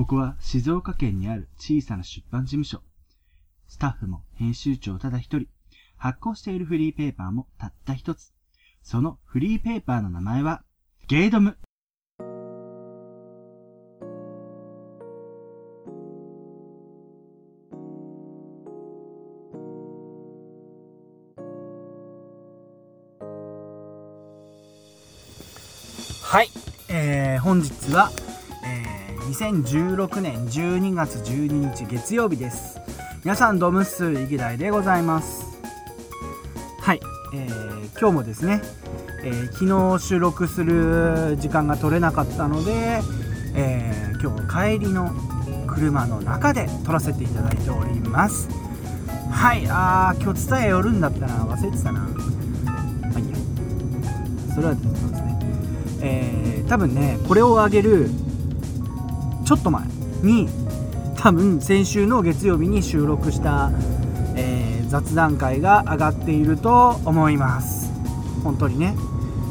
ここは静岡県にある小さな出版事務所。スタッフも編集長ただ一人。発行しているフリーペーパーもたった一つ。そのフリーペーパーの名前は、ゲイドム。はい、えー、本日は、2016年12月12日月曜日です。皆さんドムスイギライでございます。はい、えー、今日もですね、えー、昨日収録する時間が取れなかったので、えー、今日帰りの車の中で撮らせていただいております。はいあー今日伝え寄るんだったな忘れてたな。まあい。やそれはですね。えー、多分ねこれをあげるちょっと前に多分先週の月曜日に収録した、えー、雑談会が上がっていると思います。本当にね。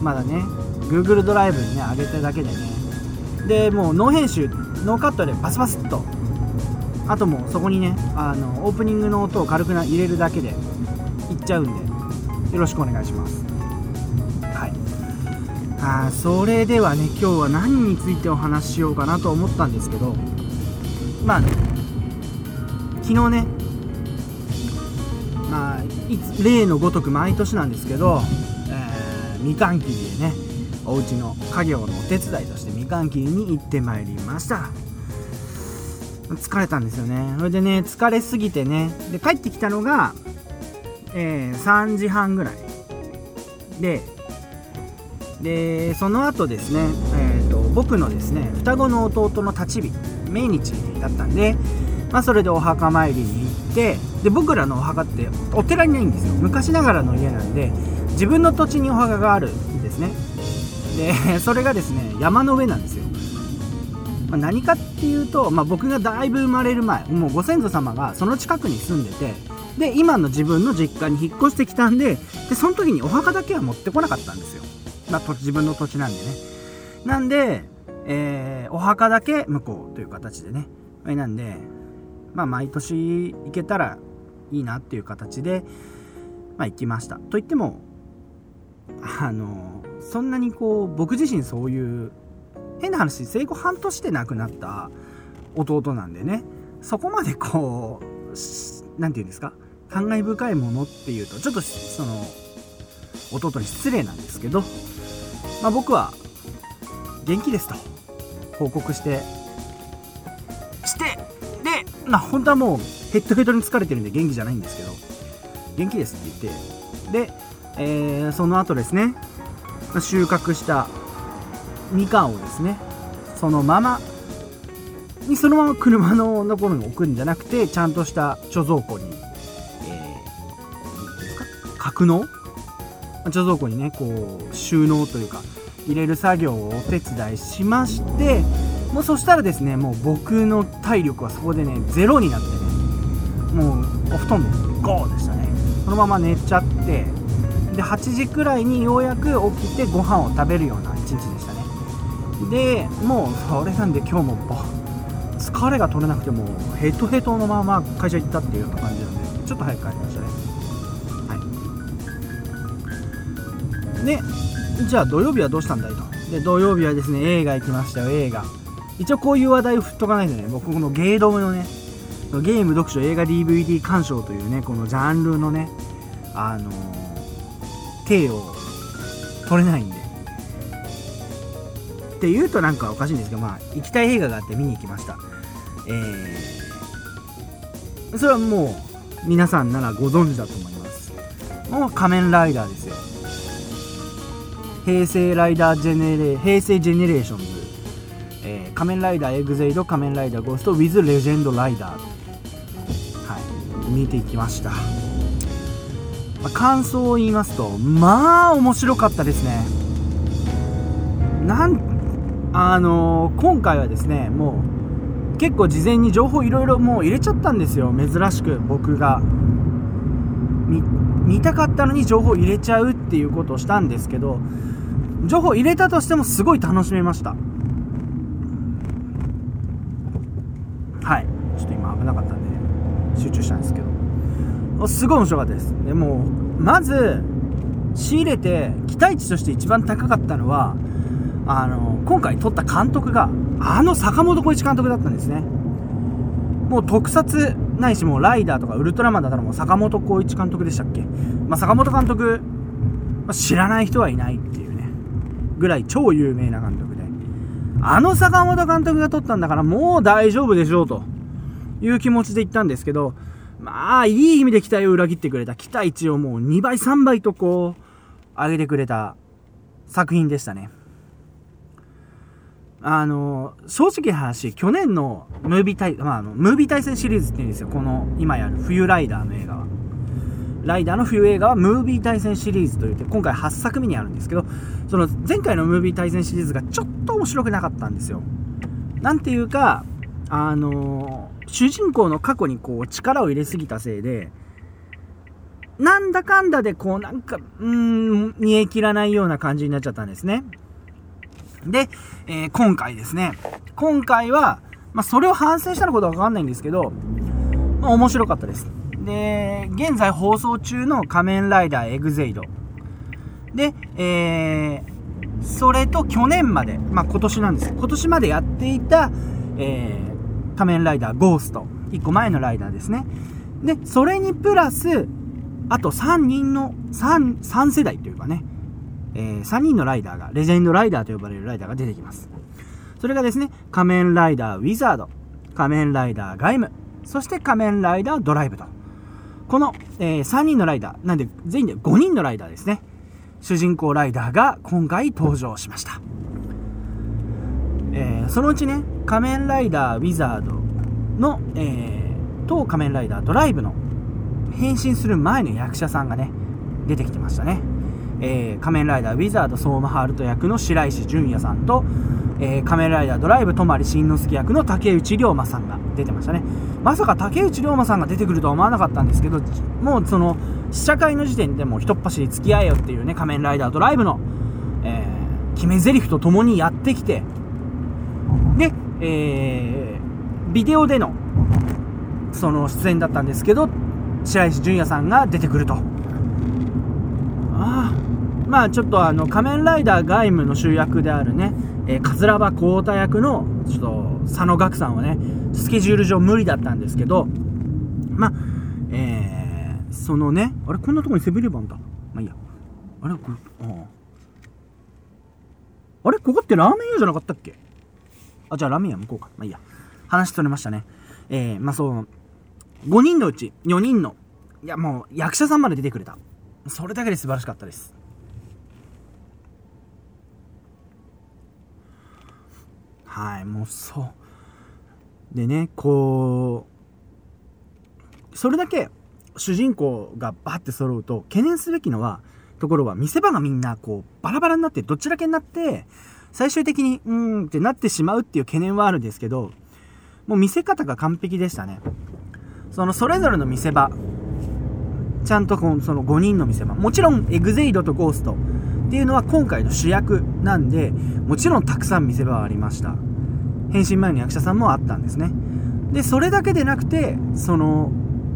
まだね Google ドライブにね上げただけでね。でもうノー編集ノーカットでバスバスっと。あともうそこにねあのオープニングの音を軽くな入れるだけでいっちゃうんでよろしくお願いします。あそれではね今日は何についてお話ししようかなと思ったんですけどまあね昨日ねまあ例のごとく毎年なんですけど、えー、みかん切りでねお家の家業のお手伝いとしてみかん切りに行ってまいりました。疲れたんですよね。それでね疲れすぎてねで帰ってきたのが、えー、3時半ぐらい。ででその後ですね、えーと、僕のですね双子の弟の立ち日命日だったんで、まあ、それでお墓参りに行ってで僕らのお墓ってお寺にないんですよ。昔ながらの家なんで自分の土地にお墓があるんですね。でそれがですね山の上なんですよ、まあ、何かっていうと、まあ、僕がだいぶ生まれる前もうご先祖様がその近くに住んでてで今の自分の実家に引っ越してきたんででその時にお墓だけは持ってこなかったんですよ。まあ、自分の土地なんでね。なんで、えー、お墓だけ向こうという形でね。なんで、まあ、毎年行けたらいいなっていう形で、まあ、行きました。と言っても、あの、そんなにこう、僕自身そういう、変な話、生後半年で亡くなった弟なんでね、そこまでこう、何て言うんですか、感慨深いものっていうと、ちょっとその、弟に失礼なんですけど、まあ、僕は元気ですと。報告して。してで、まあ、本当はもうヘッドヘッドに疲れてるんで元気じゃないんですけど。元気ですって言って。で、えー、その後ですね。収穫したみかんをですね。そのままにそのまま車のところに置くんじゃなくてちゃんとした貯蔵庫に、えー、格納貯蔵庫にねこう収納というか入れる作業をお手伝いしましてもうそしたらですねもう僕の体力はそこでねゼロになってねもうお布団でゴーでしたね。そのまま寝ちゃってで8時くらいにようやく起きてご飯を食べるような一日でしたね。でもうそれなんで今日も疲れが取れなくてもヘトヘトのまま会社行ったっていうような感じなんでちょっと早く帰りましたね。でじゃあ土曜日はどうしたんだいと。で土曜日はですね映画行きましたよ映画。一応こういう話題を振っとかないとね僕このゲードムのねゲーム読書映画 DVD 鑑賞というねこのジャンルのねあのー、手を取れないんで。って言うとなんかおかしいんですけどまあ行きたい映画があって見に行きました。えー、それはもう皆さんならご存知だと思います。もう仮面ライダーですよ。平成ライダージェネレ平成ジェネレーションズ、えー、仮面ライダーエグゼイド仮面ライダーゴースト with レジェンドライダー。はい。見ていきました、まあ、感想を言いますとまあ面白かったですね。なんあのー、今回はですねもう結構事前に情報いろいろもう入れちゃったんですよ。珍しく僕が。見たかったのに情報入れちゃうっていうことをしたんですけど情報入れたとしてもすごい楽しめました。はい。ちょっと今危なかったんで、集中したんですけど。すごい面白かったです。でもまず仕入れて期待値として一番高かったのはあの今回撮った監督があの坂本浩一監督だったんですね。もう特撮ないしもうライダーとかウルトラマンだったらもう坂本浩一監督でしたっけ、まあ、坂本監督、まあ、知らない人はいないっていうね。ぐらい超有名な監督で。あの坂本監督が撮ったんだからもう大丈夫でしょうと。いう気持ちで行ったんですけどまあいい意味で期待を裏切ってくれた。期待値をもう2倍3倍とこう上げてくれた作品でしたね。あの正直な話去年のムービー対、まあ、あのムービー対戦シリーズって言うんですよ。この今やる冬ライダーの映画は。ライダーの冬映画はムービー対戦シリーズといって今回8作目にあるんですけどその前回のムービー対戦シリーズがちょっと面白くなかったんですよ。なんていうかあの主人公の過去にこう力を入れすぎたせいでなんだかんだでこうなんかうーん煮え切らないような感じになっちゃったんですね。で、えー、今回ですね。今回は、まあ、それを反省したのことはわかんないんですけど、まあ、面白かったです。で、現在放送中の仮面ライダーエグゼイド。で、えー、それと去年まで、まあ、今年なんです今年までやっていた、えー、仮面ライダーゴースト。1個前のライダーですね。で、それにプラス、あと3人の、3、3世代というかね、えー、3人のライダーが、レジェンドライダーと呼ばれるライダーが出てきます。それがですね、仮面ライダーウィザード、仮面ライダーガイム、そして仮面ライダードライブと。この、えー、3人のライダー、なんで全員で5人のライダーですね。主人公ライダーが今回登場しました。えー、そのうちね、仮面ライダーウィザードの、えー、と仮面ライダードライブの変身する前の役者さんがね、出てきてましたね。えー、仮面ライダーウィザード相馬ハルト役の白石純也さんと、えー、仮面ライダードライブ泊慎之介役の竹内涼真さんが出てましたね。まさか竹内涼真さんが出てくるとは思わなかったんですけどもうその試写会の時点でもう一っ走り付き合えよっていうね仮面ライダードライブの、えー、決め台詞とともにやってきてで、えー、ビデオでのその出演だったんですけど白石純也さんが出てくると。ああまあちょっとあの仮面ライダーガイムの主役であるね、えー、桂葉光太役のちょっと佐野岳さんはねスケジュール上無理だったんですけどまあえー、そのねあれこんなとこにセブンイレブンだまあいいや。あれこれああれここってラーメン屋じゃなかったっけ？あじゃあラーメン屋向こうか。まあいいや。話取れましたね。えー、まあそう5人のうち4人のいやもう役者さんまで出てくれた。それだけで素晴らしかったです。はいもうそう。でねこうそれだけ主人公がバッて揃うと懸念すべきのはところは見せ場がみんなこうバラバラになってどちだけになって最終的にうーんってなってしまうっていう懸念はあるんですけどもう見せ方が完璧でしたね。そのそれぞれの見せ場ちゃんとこのその5人の見せ場もちろんエグゼイドとゴーストっていうのは今回の主役なんでもちろんたくさん見せ場はありました。変身前の役者さんもあったんですね。でそれだけでなくてその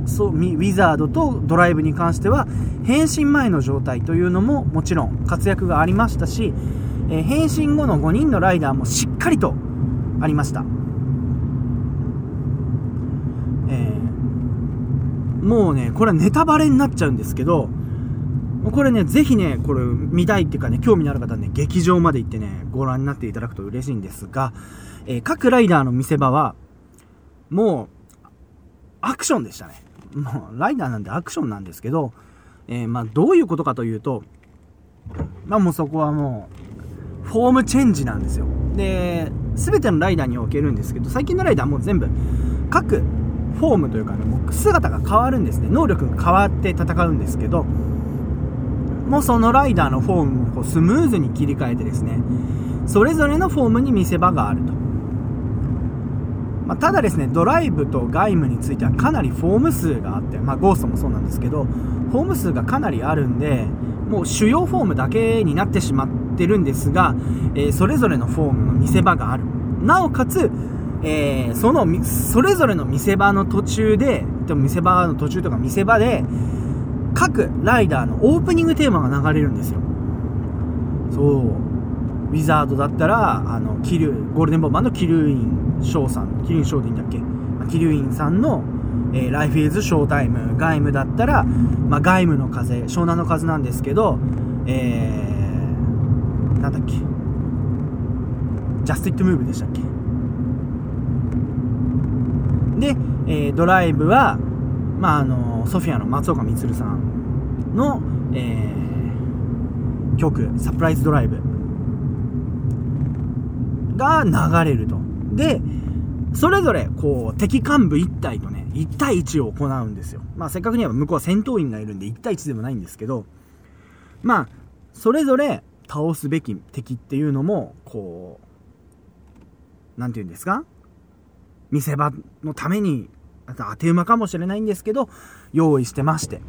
そうウィザードとドライブに関しては変身前の状態というのももちろん活躍がありましたし、えー、変身後の5人のライダーもしっかりとありました。もうね、これはネタバレになっちゃうんですけど、これね、ぜひね、これ見たいっていうかね、興味のある方はね、劇場まで行ってね、ご覧になっていただくと嬉しいんですが、えー、各ライダーの見せ場は、もう、アクションでしたね。もう、ライダーなんでアクションなんですけど、えー、まあ、どういうことかというと、まあもうそこはもう、フォームチェンジなんですよ。で、すべてのライダーにおけるんですけど、最近のライダーもう全部、各フォームというかね、もう姿が変わるんですね。能力が変わって戦うんですけど、もうそのライダーのフォームをスムーズに切り替えてですね、それぞれのフォームに見せ場があると。まあ、ただですね、ドライブとガイムについてはかなりフォーム数があって、まあ、ゴーストもそうなんですけど、フォーム数がかなりあるんで、もう主要フォームだけになってしまってるんですが、えー、それぞれのフォームの見せ場がある。なおかつ、えー、その、それぞれの見せ場の途中で、でも見せ場の途中とか見せ場で、各ライダーのオープニングテーマが流れるんですよ。そう。ウィザードだったら、あの、キル、ゴールデンボンバーのキルイン・ショーさん、キルイン・ショーでいいんだっけ？キルインさんの、えー、ライフイズ・ショータイム、ガイムだったら、まあ、ガイムの風、湘南の風なんですけど、えー、なんだっけ、ジャスティック・ムーブでしたっけ？で、えー、ドライブは、まあ、あのソフィアの松岡充さんの、えー、曲「サプライズドライブ」が流れると。でそれぞれこう敵幹部1体とね1対1を行うんですよ。まあせっかくには向こうは戦闘員がいるんで1対1でもないんですけどまあそれぞれ倒すべき敵っていうのもこう何て言うんですか？見せ場のために当て馬かもしれないんですけど用意してまして。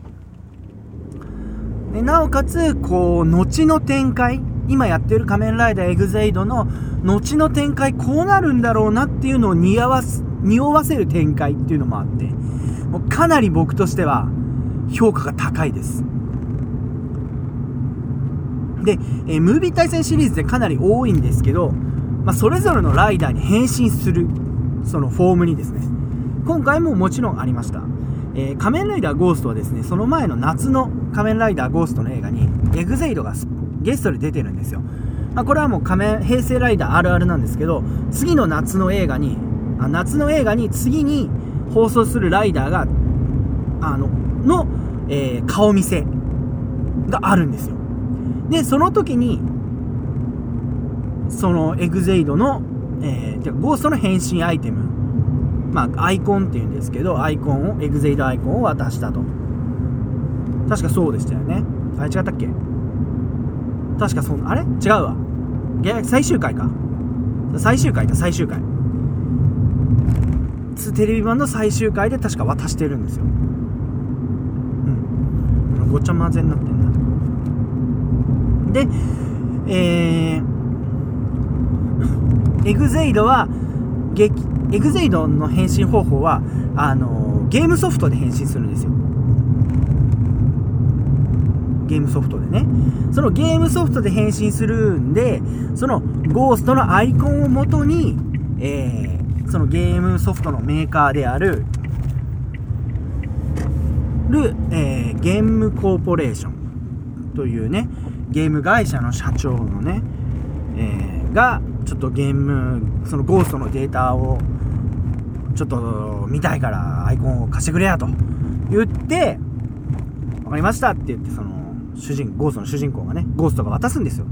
でなおかつこう後の展開今やってる仮面ライダーエグゼイドの後の展開こうなるんだろうなっていうのを匂わす匂わせる展開っていうのもあってもうかなり僕としては評価が高いです。で、えー、ムービー対戦シリーズでかなり多いんですけど、まあ、それぞれのライダーに変身するそのフォームにですね。今回ももちろんありました、えー、仮面ライダーゴーストはですねその前の夏の仮面ライダーゴーストの映画にエグゼイドがゲストで出てるんですよ、まあ、これはもう仮面平成ライダーあるあるなんですけど次の夏の映画にあ夏の映画に次に放送するライダーがあのの、えー、顔見せがあるんですよでその時にそのエグゼイドのえー、ゴーストの変身アイテム、まあ、アイコンっていうんですけど、アイコンを、エグゼイドアイコンを渡したと。確かそうでしたよね。あれ違ったっけ？確かそんあれ？違うわ。最終回か。最終回だ、最終回。テレビ版の最終回で確か渡してるんですよ。うん。ごちゃ混ぜになってんだ。で、えー、エグゼイドは、エグゼイドの変身方法は、あのゲームソフトで変身するんですよ。ゲームソフトでね。そのゲームソフトで変身するんで、そのゴーストのアイコンをもとに、えー、そのゲームソフトのメーカーである、る、えー、ゲームコーポレーションというね、ゲーム会社の社長のね、えー、が、ちょっとゲームそのゴーストのデータをちょっと見たいからアイコンを貸してくれやと言って分かりましたって言ってその主人ゴーストの主人公がねゴーストが渡すんですよ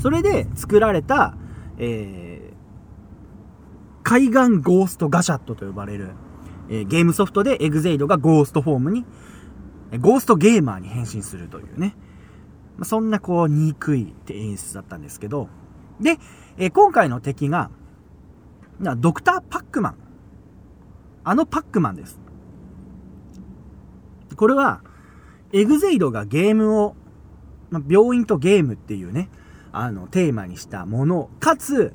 それで作られた、えー、開眼ゴーストガシャットと呼ばれる、えー、ゲームソフトでエグゼイドがゴーストフォームにゴーストゲーマーに変身するというね、まあ、そんなこう憎いって演出だったんですけどで、えー、今回の敵が、ドクター・パックマン。あのパックマンです。これは、エグゼイドがゲームを、ま病院とゲームっていうね、あの、テーマにしたもの、かつ、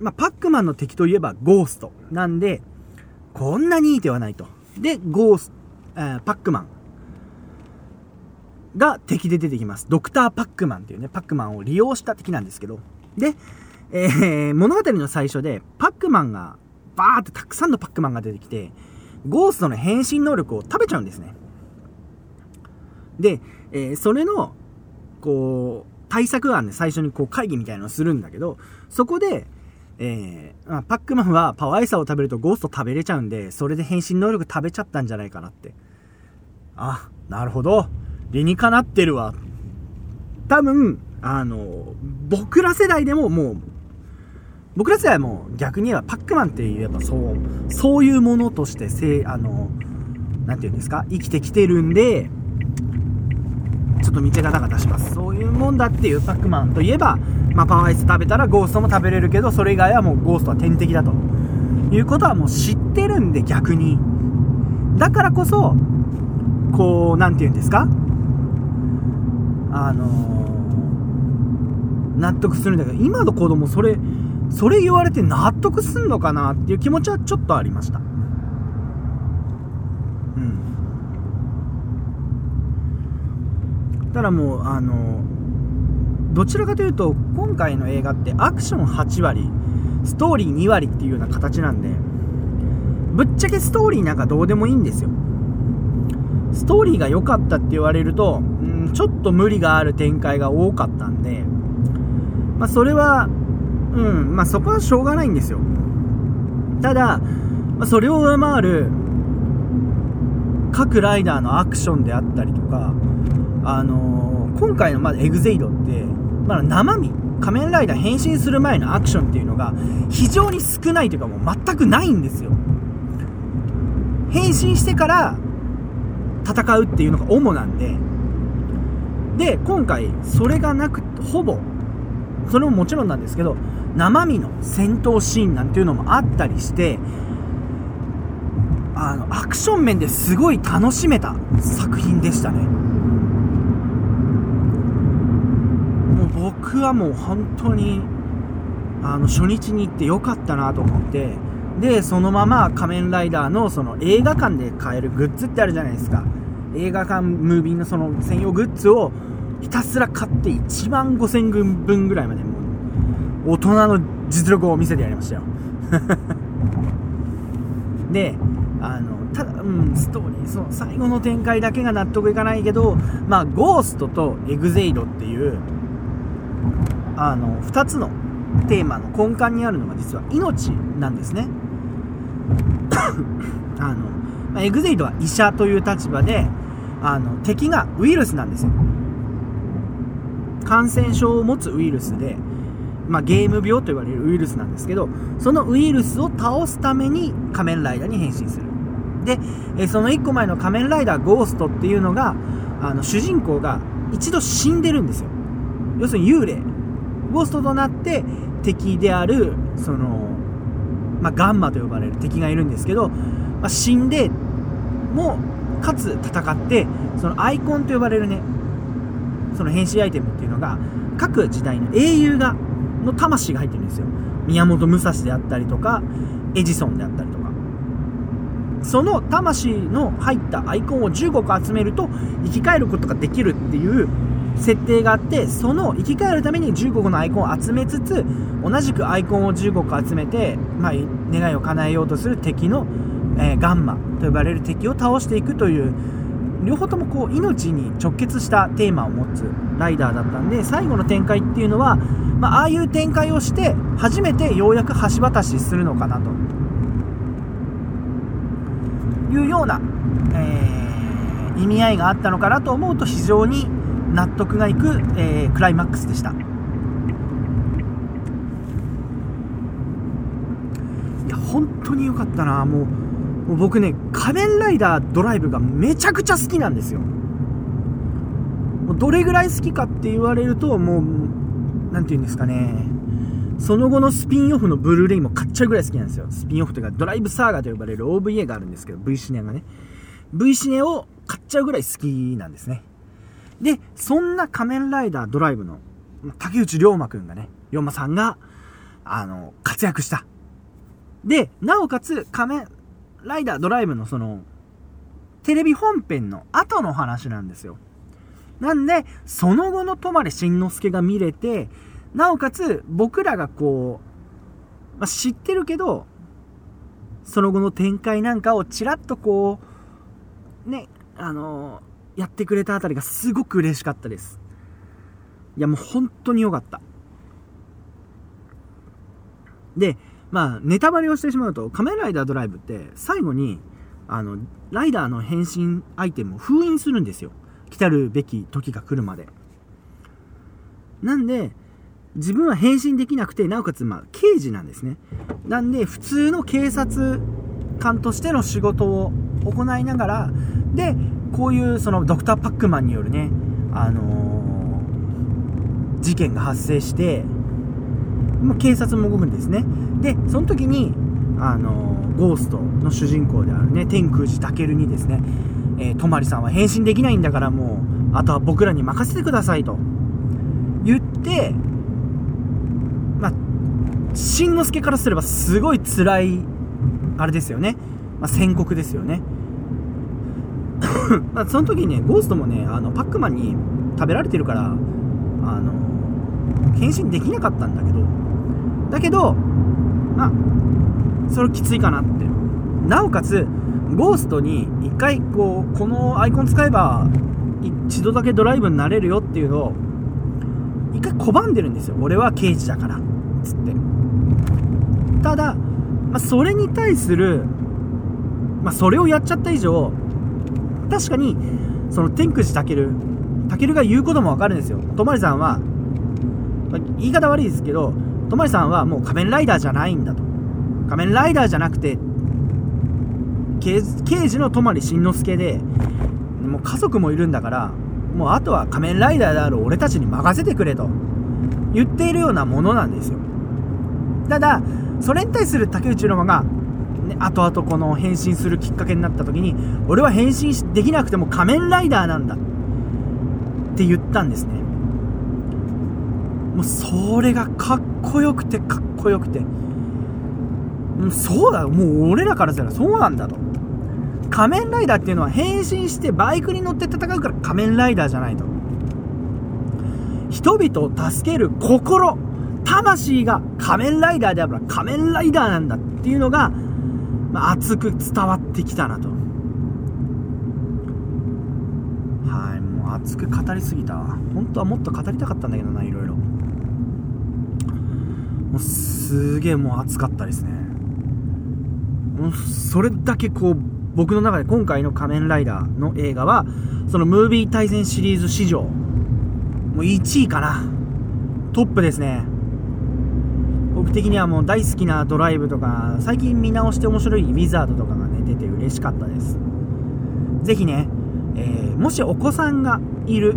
まパックマンの敵といえばゴースト。なんで、こんなにいい手はないと。で、ゴース、えー、パックマン。が敵で出てきます。ドクター・パックマンっていうね、パックマンを利用した敵なんですけど、で、えー、物語の最初で、パックマンが、バーってたくさんのパックマンが出てきて、ゴーストの変身能力を食べちゃうんですね。で、えー、それの、こう、対策案で最初にこう会議みたいなのをするんだけど、そこで、えー、パックマンはパワーアイサを食べるとゴースト食べれちゃうんで、それで変身能力食べちゃったんじゃないかなって。あ、なるほど。理にかなってるわ。多分、あの、僕ら世代でももう、僕ら世代も逆に言えばパックマンって言えばそう、そういうものとしてせ、あの、なんて言うんですか、生きてきてるんで、ちょっと道がガタします。そういうもんだっていうパックマンといえば、まあ、パワーアイス食べたらゴーストも食べれるけど、それ以外はもうゴーストは天敵だと。いうことはもう知ってるんで逆に。だからこそ、こう、なんて言うんですか？あのー、納得するんだけど今の子供それそれ言われて納得すんのかなっていう気持ちはちょっとありました。うん。ただもう、あの、どちらかというと、今回の映画ってアクション8割、ストーリー2割っていうような形なんで、ぶっちゃけストーリーなんかどうでもいいんですよ。ストーリーが良かったって言われると、ん、ちょっと無理がある展開が多かったんで、まあ、それは、うん、まあ、そこはしょうがないんですよ。ただ、まあ、それを上回る、各ライダーのアクションであったりとか、あのー、今回のまだエグゼイドって、まだ生身、仮面ライダー変身する前のアクションっていうのが非常に少ないというかもう全くないんですよ。変身してから戦うっていうのが主なんで、で、今回、それがなく、ほぼ、それももちろんなんですけど、生身の戦闘シーンなんていうのもあったりして、あの、アクション面ですごい楽しめた作品でしたね。もう僕はもう本当に、あの、初日に行ってよかったなと思って、で、そのまま仮面ライダーのその映画館で買えるグッズってあるじゃないですか。映画館ムービーのその専用グッズをひたすら買って1万5000軍分ぐらいまでもう大人の実力を見せてやりましたよ であのただ、うん、ストーリーその最後の展開だけが納得いかないけどまあゴーストとエグゼイドっていうあの2つのテーマの根幹にあるのが実は命なんですね。あの、ま、エグゼイドは医者という立場であの敵がウイルスなんですよ。感染症を持つウイルスで、まあ、ゲーム病と言われるウイルスなんですけどそのウイルスを倒すために仮面ライダーに変身する。でえその1個前の仮面ライダーゴーストっていうのがあの主人公が一度死んでるんですよ。要するに幽霊。ゴーストとなって敵であるその、まあ、ガンマと呼ばれる敵がいるんですけど、まあ、死んでもかつ戦ってそのアイコンと呼ばれるねその変身アイテムっていうのが各時代の英雄がの魂が入ってるんですよ。宮本武蔵であったりとかエジソンであったりとか。その魂の入ったアイコンを15個集めると生き返ることができるっていう設定があってその生き返るために15個のアイコンを集めつつ同じくアイコンを15個集めて、まあ、願いを叶えようとする敵の、えー、ガンマと呼ばれる敵を倒していくという両方ともこう命に直結したテーマを持つライダーだったんで最後の展開っていうのは、まあ、ああいう展開をして初めてようやく橋渡しするのかなと。いうような、えー、意味合いがあったのかなと思うと非常に納得がいく、えー、クライマックスでした。いや本当に良かったな。もうもう僕ね仮面ライダードライブがめちゃくちゃ好きなんですよ。もうどれぐらい好きかって言われるともう何て言うんですかね。その後のスピンオフのブルーレイも買っちゃうぐらい好きなんですよ。スピンオフというかドライブサーガと呼ばれる OVA があるんですけど V シネがね。V シネを買っちゃうぐらい好きなんですね。で、そんな仮面ライダードライブの竹内涼真くんがね、龍馬さんが、あの、活躍した。で、なおかつ仮面ライダードライブのその、テレビ本編の後の話なんですよ。なんで、その後の泊しんのすけが見れて、なおかつ僕らがこう、まあ、知ってるけど、その後の展開なんかをちらっとこう、ね、あのやってくれたあたりがすごく嬉しかったです。いや、もう本当に良かった。で、まあ、ネタバレをしてしまうと、仮面ライダードライブって最後に、あの、ライダーの変身アイテムを封印するんですよ。来たるべき時が来るまで。なんで、自分は変身できなくて、なおかつ、まあ、刑事なんですね。なんで、普通の警察官としての仕事を行いながら、で、こういうそのドクター・パックマンによるね、あのー、事件が発生して、まあ、警察も動くんですね。で、その時に、あのー、ゴーストの主人公であるね、天空寺健にですね、えー、泊さんは変身できないんだからもう、あとは僕らに任せてくださいと言って、まあ、しんのすけからすればすごい辛いあれですよね、まあ、宣告ですよねまあその時にねゴーストもねあのパックマンに食べられてるからあの変身できなかったんだけどだけどまあそれきついかなって。なおかつゴーストに一回こうこのアイコン使えば一度だけドライブになれるよっていうのを一回拒んでるんですよ。俺は刑事だから。つって。ただ、まあ、それに対する、まあ、それをやっちゃった以上確かにその天口たけるたけるが言うこともわかるんですよ。とまりさんは、言い方悪いですけどとまりさんはもう仮面ライダーじゃないんだと。仮面ライダーじゃなくて刑事の泊慎之介でもう家族もいるんだからもうあとは仮面ライダーである俺たちに任せてくれと。言っているようなものなんですよ。ただそれに対する竹内ロが、ね、後々この変身するきっかけになった時に俺は変身できなくても仮面ライダーなんだって言ったんですね。もうそれがかっこよくてかっこよくて。そうだもう俺らからしたらそうなんだと。仮面ライダーっていうのは変身してバイクに乗って戦うから仮面ライダーじゃないと。人々を助ける心魂が仮面ライダーであれば仮面ライダーなんだっていうのが、まあ、熱く伝わってきたなと。はいもう熱く語りすぎた。わ本当はもっと語りたかったんだけどないろいろ。もうすげえもう熱かったですね。もうそれだけこう僕の中で今回の仮面ライダーの映画はそのムービー対戦シリーズ史上もう1位かな。トップですね。僕的にはもう大好きなドライブとか最近見直して面白いウィザードとかがね出て嬉しかったです。ぜひね、えー、もしお子さんがいる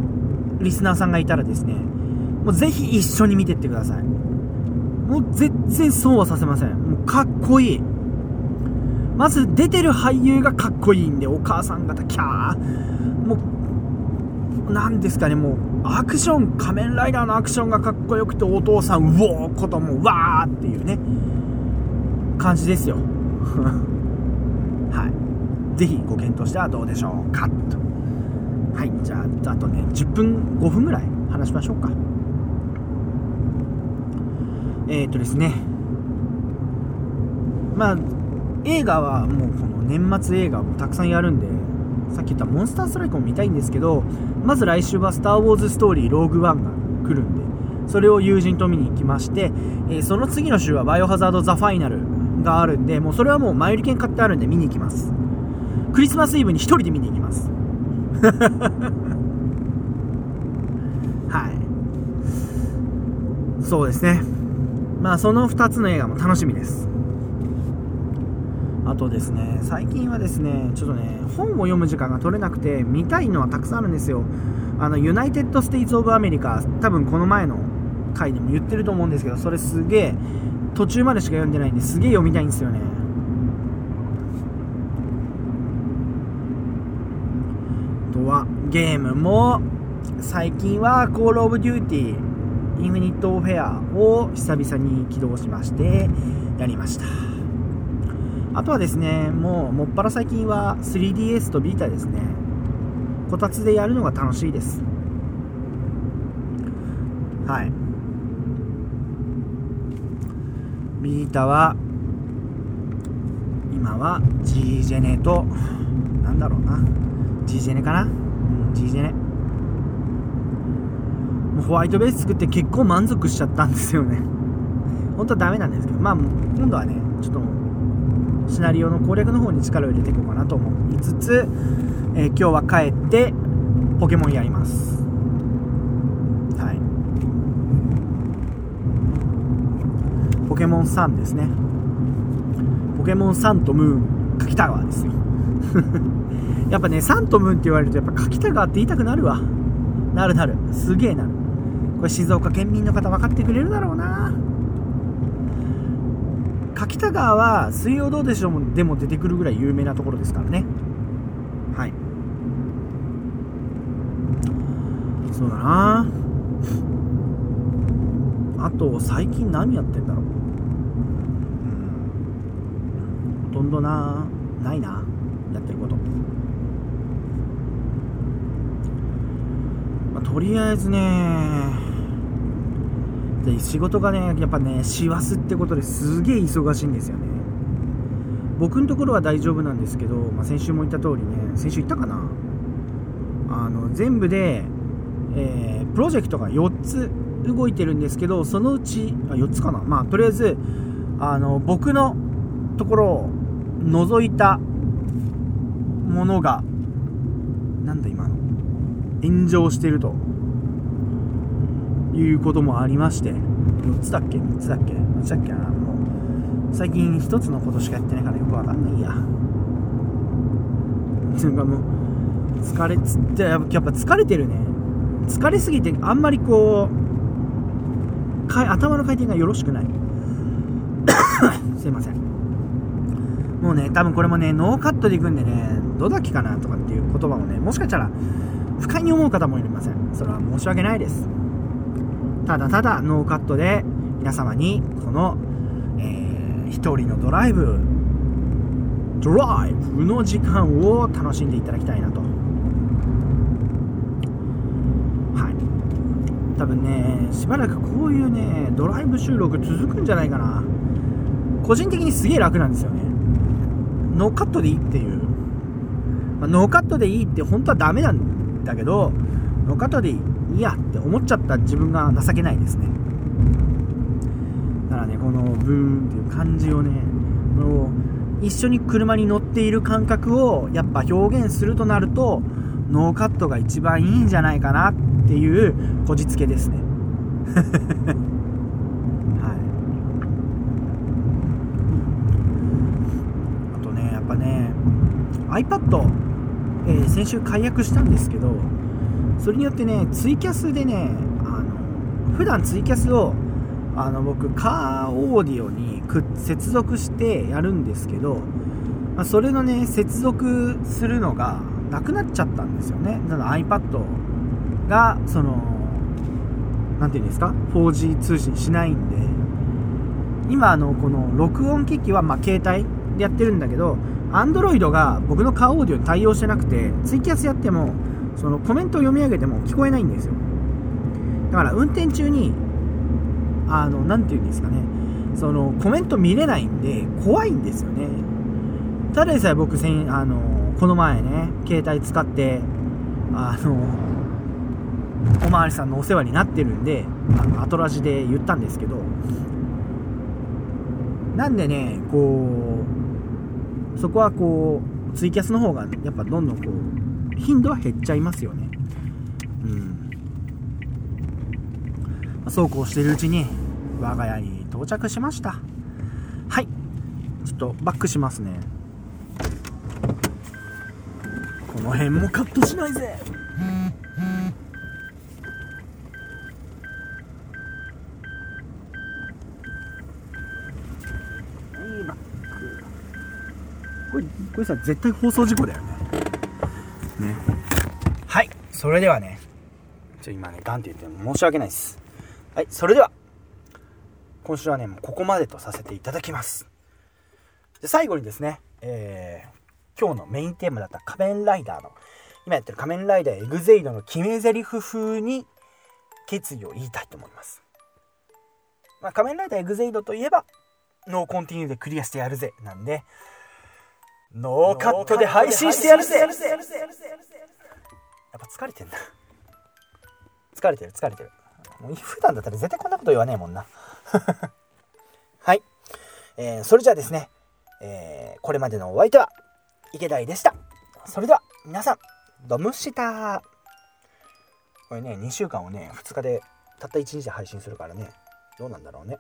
リスナーさんがいたらですねもうぜひ一緒に見てってください。もう全然損はさせません。もうかっこいい。まず出てる俳優がかっこいいんでお母さん方キャー。もう何ですかねもうアクション仮面ライダーのアクションがかっこよくてお父さんうおーこともわーっていうね。感じですよ。はい。ぜひご検討してはどうでしょうかと。はいじゃああとね10分5分ぐらい話しましょうか。えっ、ー、とですね。まあ映画はもうこの年末映画もたくさんやるんでさっき言ったモンスターストライクも見たいんですけどまず来週は「スター・ウォーズ・ストーリー・ローグ・ワン」が来るんでそれを友人と見に行きまして、えー、その次の週は「バイオハザード・ザ・ファイナル」があるんでもうそれはもう前売り券買ってあるんで見に行きます。クリスマスイブに1人で見に行きます。はい。そうですね。まあその2つの映画も楽しみです。あとですね、最近はですね、ちょっとね、本を読む時間が取れなくて、見たいのはたくさんあるんですよ。あの、ユナイテッド・ステイツ・オブ・アメリカ、多分この前の回でも言ってると思うんですけど、それすげえ、途中までしか読んでないんですげえ読みたいんですよね。あとは、ゲームも、最近は、コール・オブ・デューティー、インフィニット・ウォーフェアを久々に起動しまして、やりました。あとはですね、もう、もっぱら最近は 3DS と Vita ですね。こたつでやるのが楽しいです。はい。 Vita は、今は G ジェネと、なんだろうな。G ジェネかな？うん、G ジェネ。もうホワイトベース作って結構満足しちゃったんですよね。本当はダメなんですけど、まあ、今度はね、ちょっとシナリオの攻略の方に力を入れていこうかなと思いつつ、えー、今日は帰ってポケモンやります。はい。ポケモン3ですね。ポケモンサンとムーン柿田川ですよ。やっぱねサンとムーンって言われるとやっぱ柿田川って言いたくなるわ。なるなる。すげえなる。これ静岡県民の方分かってくれるだろうな。北川は「水曜どうでしょう」でも出てくるぐらい有名なところですからね。はい。そうだな。あと最近何やってんだろう。うん。ほとんどなないな。やってること、まあ、とりあえずねで仕事がねやっぱね師走ってことですげえ忙しいんですよね。僕のところは大丈夫なんですけど、まあ、先週も言った通りね先週言ったかな。あの全部で、えー、プロジェクトが4つ動いてるんですけどそのうちあ4つかな。まあとりあえずあの僕のところを除いたものがなんだ今の炎上してると。いうこともありまして4つだっけ？3つだっけ？どっちだっけ？なもう最近1つのことしかやってないからよくわかんないや。なんかもう疲れつってやっぱ疲れてるね。疲れすぎてあんまりこうか頭の回転がよろしくない。すいません。もうね多分これもねノーカットでいくんでねどだけかなとかっていう言葉もねもしかしたら不快に思う方もいません。それは申し訳ないです。ただただノーカットで皆様にこの、えー、一人のドライブドライブの時間を楽しんでいただきたいなと。はい。多分ねしばらくこういうねドライブ収録続くんじゃないかな。個人的にすげえ楽なんですよね。ノーカットでいいっていう、まあ、ノーカットでいいって本当はダメなんだけどノーカットでいい。いやって思っちゃった自分が情けないですね。だからねこのブーンっていう感じをねこの一緒に車に乗っている感覚をやっぱ表現するとなるとノーカットが一番いいんじゃないかなっていうこじつけですね。はい。あとねやっぱね iPad、えー、先週解約したんですけどそれによってねツイキャスでねあの普段ツイキャスをあの僕カーオーディオに接続してやるんですけど、まあ、それのね接続するのがなくなっちゃったんですよね。だから iPad がその何て言うんですか？4G 通信しないんで。今あのこの録音機器はま携帯でやってるんだけど Android が僕のカーオーディオに対応してなくてツイキャスやってもそのコメントを読み上げても聞こえないんですよ。だから運転中にあの何て言うんですかね。そのコメント見れないんで怖いんですよね。ただでさえ僕せんあのこの前ね携帯使ってあのおまわりさんのお世話になってるんであの後ラジで言ったんですけどなんでねこうそこはこうツイキャスの方がやっぱどんどんこう頻度は減っちゃいますよね。うん。そうこうしているうちに我が家に到着しました。はい。ちょっとバックしますね。この辺もカットしないぜ。これこれさ絶対放送事故だよね。それではね。ちょ今ねガンって言って申し訳ないです。はいそれでは。今週はねもうここまでとさせていただきます。で最後にですねえー、今日のメインテーマだった仮面ライダーの今やってる仮面ライダーエグゼイドの決め台詞風に決意を言いたいと思います、まあ、仮面ライダーエグゼイドといえばノーコンティニューでクリアしてやるぜなんでノーカットで配信してやるぜ。やっぱ疲れてんだ 疲れてる疲れてる。もう普段だったら絶対こんなこと言わねえもんな。はい、えー、それじゃあですね、えー、これまでのお相手は池田でした。それでは皆さんドムシタこれね2週間をね2日でたった1日で配信するからねどうなんだろうね。